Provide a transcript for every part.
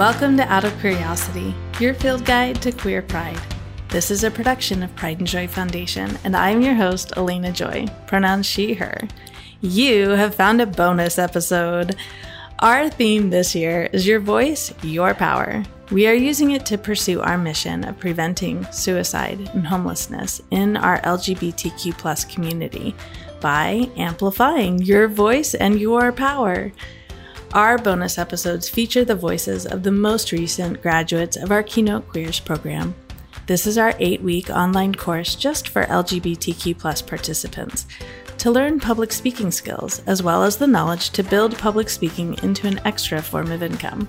Welcome to Out of Curiosity, your field guide to queer pride. This is a production of Pride and Joy Foundation, and I'm your host, Elena Joy, pronouns she, her. You have found a bonus episode. Our theme this year is Your Voice, Your Power. We are using it to pursue our mission of preventing suicide and homelessness in our LGBTQ community by amplifying your voice and your power. Our bonus episodes feature the voices of the most recent graduates of our Keynote Queers program. This is our eight week online course just for LGBTQ participants to learn public speaking skills, as well as the knowledge to build public speaking into an extra form of income.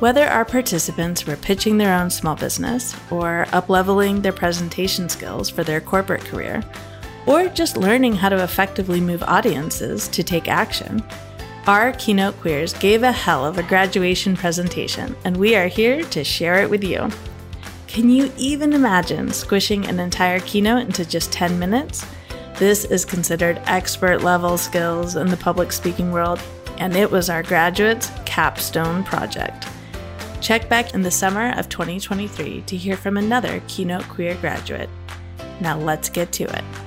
Whether our participants were pitching their own small business, or upleveling their presentation skills for their corporate career, or just learning how to effectively move audiences to take action, our Keynote Queers gave a hell of a graduation presentation, and we are here to share it with you. Can you even imagine squishing an entire keynote into just 10 minutes? This is considered expert level skills in the public speaking world, and it was our graduates' capstone project. Check back in the summer of 2023 to hear from another Keynote Queer graduate. Now let's get to it.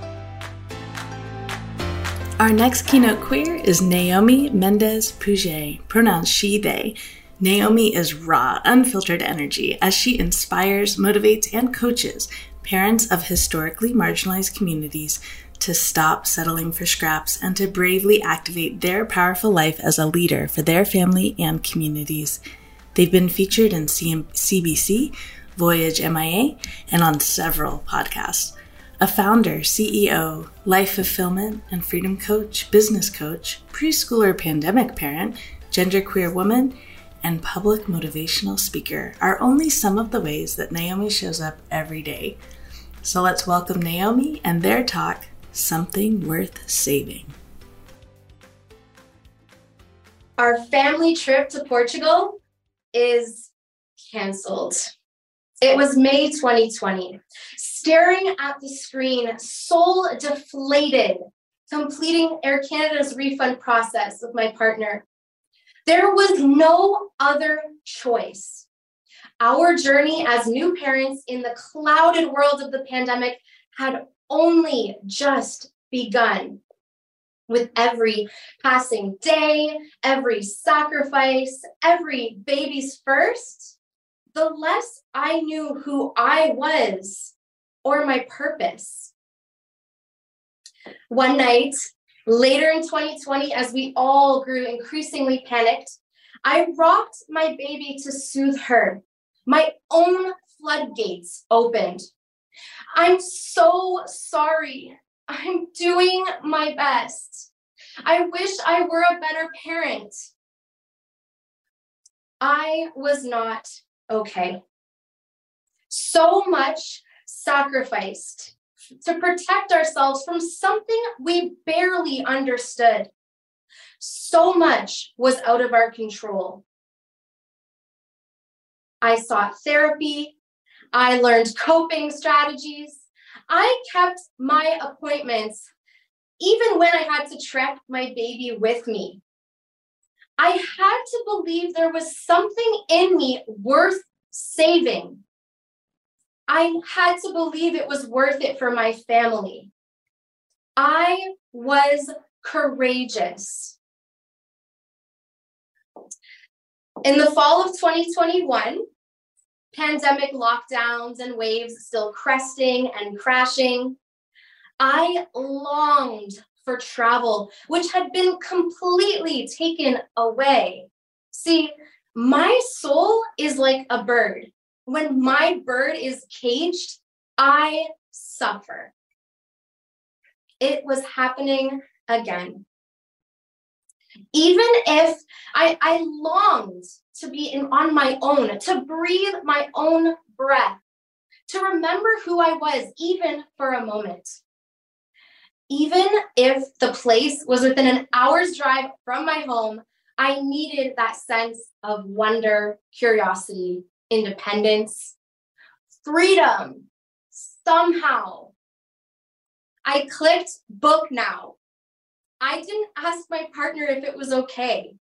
Our next keynote queer is Naomi Mendes-Pouget, pronouns she, they. Naomi is raw, unfiltered energy as she inspires, motivates, and coaches parents of historically marginalized communities to stop settling for scraps and to bravely activate their powerful life as a leader for their family and communities. They've been featured in CBC, Voyage MIA, and on several podcasts a founder, CEO, life fulfillment and freedom coach, business coach, preschooler pandemic parent, genderqueer woman, and public motivational speaker are only some of the ways that Naomi shows up every day. So let's welcome Naomi and their talk, Something Worth Saving. Our family trip to Portugal is canceled. It was May 2020 staring at the screen, soul deflated, completing Air Canada's refund process with my partner. There was no other choice. Our journey as new parents in the clouded world of the pandemic had only just begun. With every passing day, every sacrifice, every baby's first, the less I knew who I was or my purpose. One night, later in 2020, as we all grew increasingly panicked, I rocked my baby to soothe her. My own floodgates opened. I'm so sorry. I'm doing my best. I wish I were a better parent. I was not okay. So much sacrificed to protect ourselves from something we barely understood. So much was out of our control. I sought therapy. I learned coping strategies. I kept my appointments even when I had to trek my baby with me. I had to believe there was something in me worth saving. I had to believe it was worth it for my family. I was courageous. In the fall of 2021, pandemic lockdowns and waves still cresting and crashing, I longed for travel, which had been completely taken away. See, my soul is like a bird when my bird is caged, I suffer. It was happening again. Even if I, I longed to be in, on my own, to breathe my own breath, to remember who I was, even for a moment. Even if the place was within an hour's drive from my home, I needed that sense of wonder, curiosity, independence, freedom, somehow. I clicked book now. I didn't ask my partner if it was okay.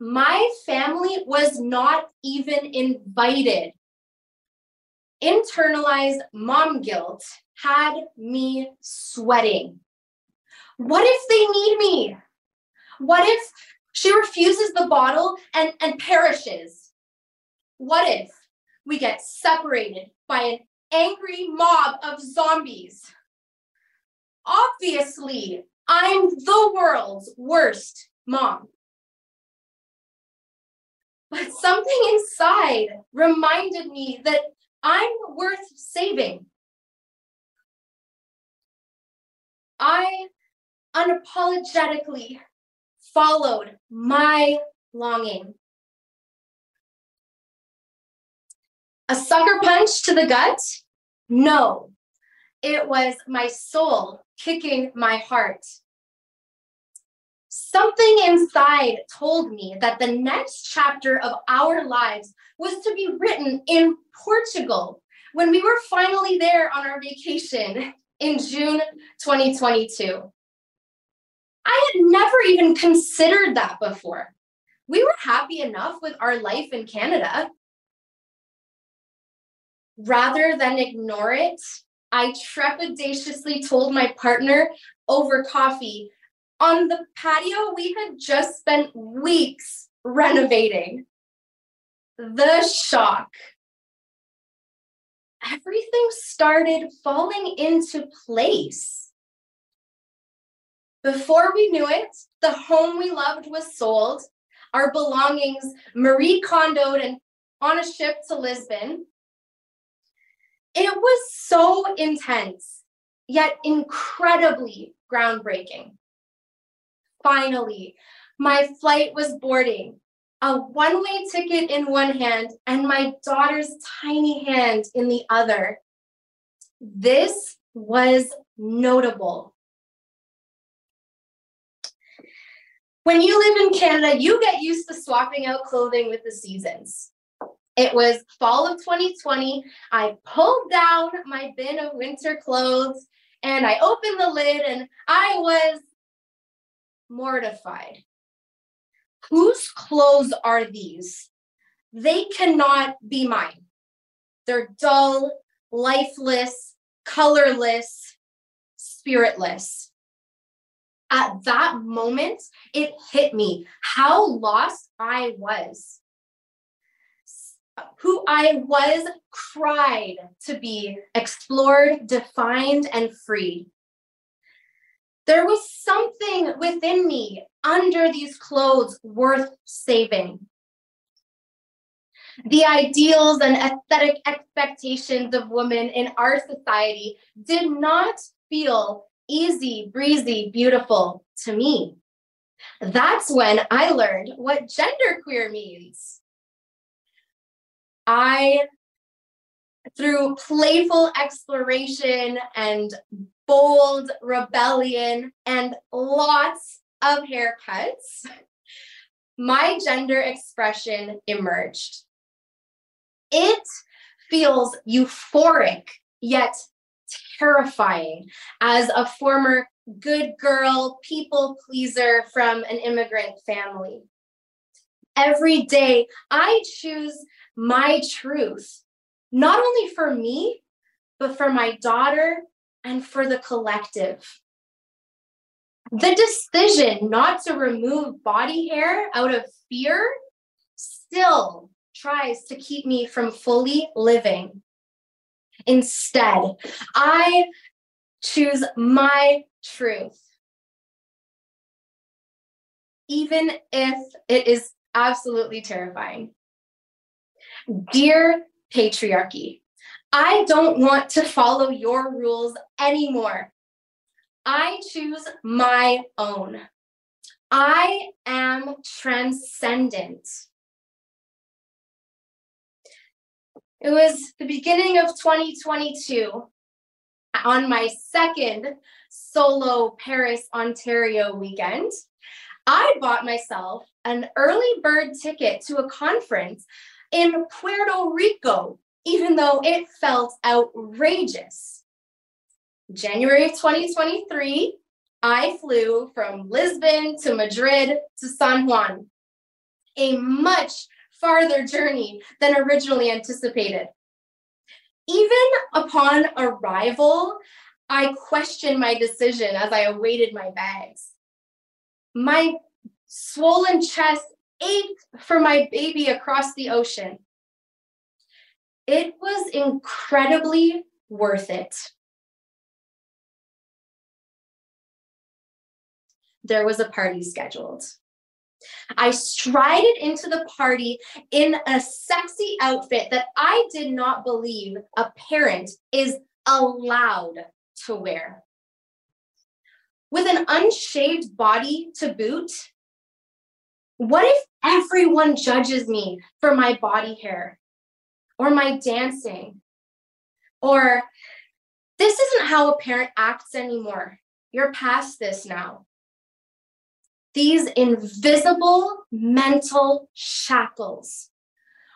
my family was not even invited. Internalized mom guilt had me sweating. What if they need me? What if she refuses the bottle and, and perishes? What if we get separated by an angry mob of zombies? Obviously, I'm the world's worst mom. But something inside reminded me that I'm worth saving. I unapologetically followed my longing. A sucker punch to the gut? No, it was my soul kicking my heart. Something inside told me that the next chapter of our lives was to be written in Portugal when we were finally there on our vacation in June 2022. I had never even considered that before. We were happy enough with our life in Canada. Rather than ignore it, I trepidatiously told my partner over coffee on the patio we had just spent weeks renovating. The shock. Everything started falling into place. Before we knew it, the home we loved was sold, our belongings Marie Kondoed and on a ship to Lisbon. It was so intense, yet incredibly groundbreaking. Finally, my flight was boarding, a one way ticket in one hand and my daughter's tiny hand in the other. This was notable. When you live in Canada, you get used to swapping out clothing with the seasons. It was fall of 2020. I pulled down my bin of winter clothes and I opened the lid and I was mortified. Whose clothes are these? They cannot be mine. They're dull, lifeless, colorless, spiritless. At that moment, it hit me how lost I was who I was cried to be explored, defined, and freed. There was something within me under these clothes worth saving. The ideals and aesthetic expectations of women in our society did not feel easy, breezy, beautiful to me. That's when I learned what genderqueer means. I, through playful exploration and bold rebellion and lots of haircuts, my gender expression emerged. It feels euphoric, yet terrifying as a former good girl, people pleaser from an immigrant family. Every day, I choose my truth, not only for me, but for my daughter and for the collective. The decision not to remove body hair out of fear still tries to keep me from fully living. Instead, I choose my truth, even if it is absolutely terrifying. Dear patriarchy, I don't want to follow your rules anymore. I choose my own. I am transcendent. It was the beginning of 2022 on my second solo Paris, Ontario weekend. I bought myself an early bird ticket to a conference in Puerto Rico, even though it felt outrageous. January of 2023, I flew from Lisbon to Madrid to San Juan. a much farther journey than originally anticipated. Even upon arrival, I questioned my decision as I awaited my bags. My swollen chest ached for my baby across the ocean. It was incredibly worth it. There was a party scheduled. I strided into the party in a sexy outfit that I did not believe a parent is allowed to wear. With an unshaved body to boot, what if everyone judges me for my body hair or my dancing? Or this isn't how a parent acts anymore. You're past this now. These invisible mental shackles.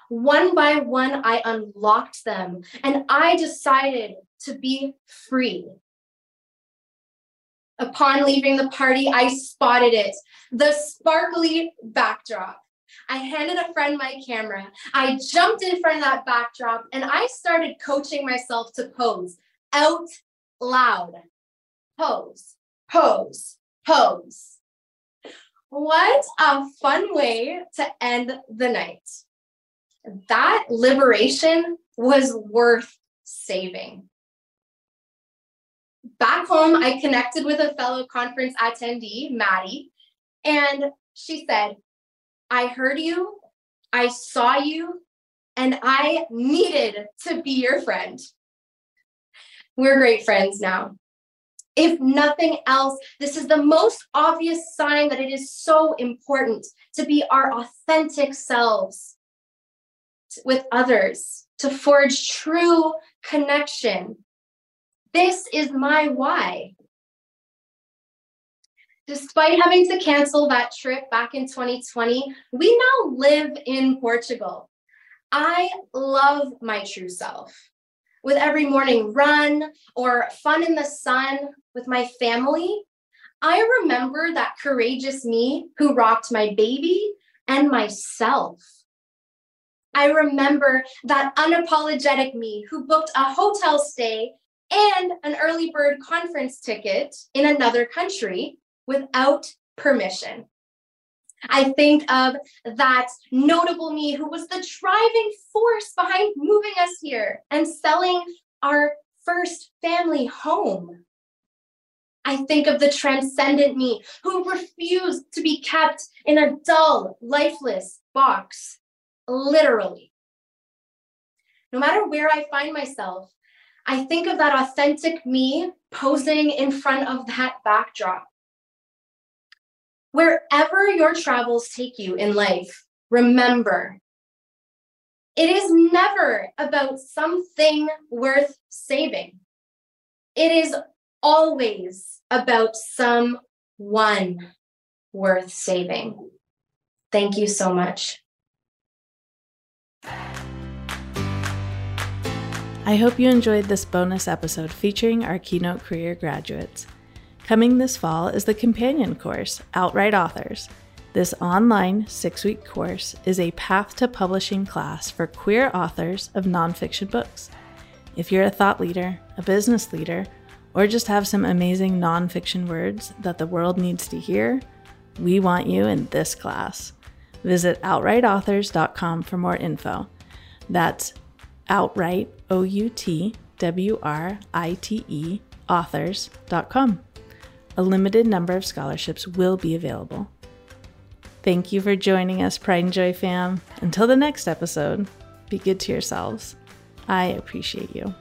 One by one, I unlocked them and I decided to be free. Upon leaving the party, I spotted it the sparkly backdrop. I handed a friend my camera. I jumped in front of that backdrop and I started coaching myself to pose out loud. Pose, pose, pose. What a fun way to end the night. That liberation was worth saving. Back home, I connected with a fellow conference attendee, Maddie, and she said, I heard you, I saw you, and I needed to be your friend. We're great friends now. If nothing else, this is the most obvious sign that it is so important to be our authentic selves with others, to forge true connection. This is my why. Despite having to cancel that trip back in 2020, we now live in Portugal. I love my true self with every morning run or fun in the sun with my family, I remember that courageous me who rocked my baby and myself. I remember that unapologetic me who booked a hotel stay and an early bird conference ticket in another country without permission. I think of that notable me who was the driving force behind moving us here and selling our first family home. I think of the transcendent me who refused to be kept in a dull, lifeless box, literally. No matter where I find myself, I think of that authentic me posing in front of that backdrop. Wherever your travels take you in life, remember it is never about something worth saving. It is always about someone worth saving. Thank you so much. I hope you enjoyed this bonus episode featuring our keynote queer graduates. Coming this fall is the companion course, Outwrite Authors. This online six week course is a path to publishing class for queer authors of nonfiction books. If you're a thought leader, a business leader, or just have some amazing nonfiction words that the world needs to hear, we want you in this class. Visit outwriteauthors.com for more info. That's outwrite, O U T W R I T E, authors.com a limited number of scholarships will be available. Thank you for joining us, Pride and Joy fam. Until the next episode, be good to yourselves. I appreciate you.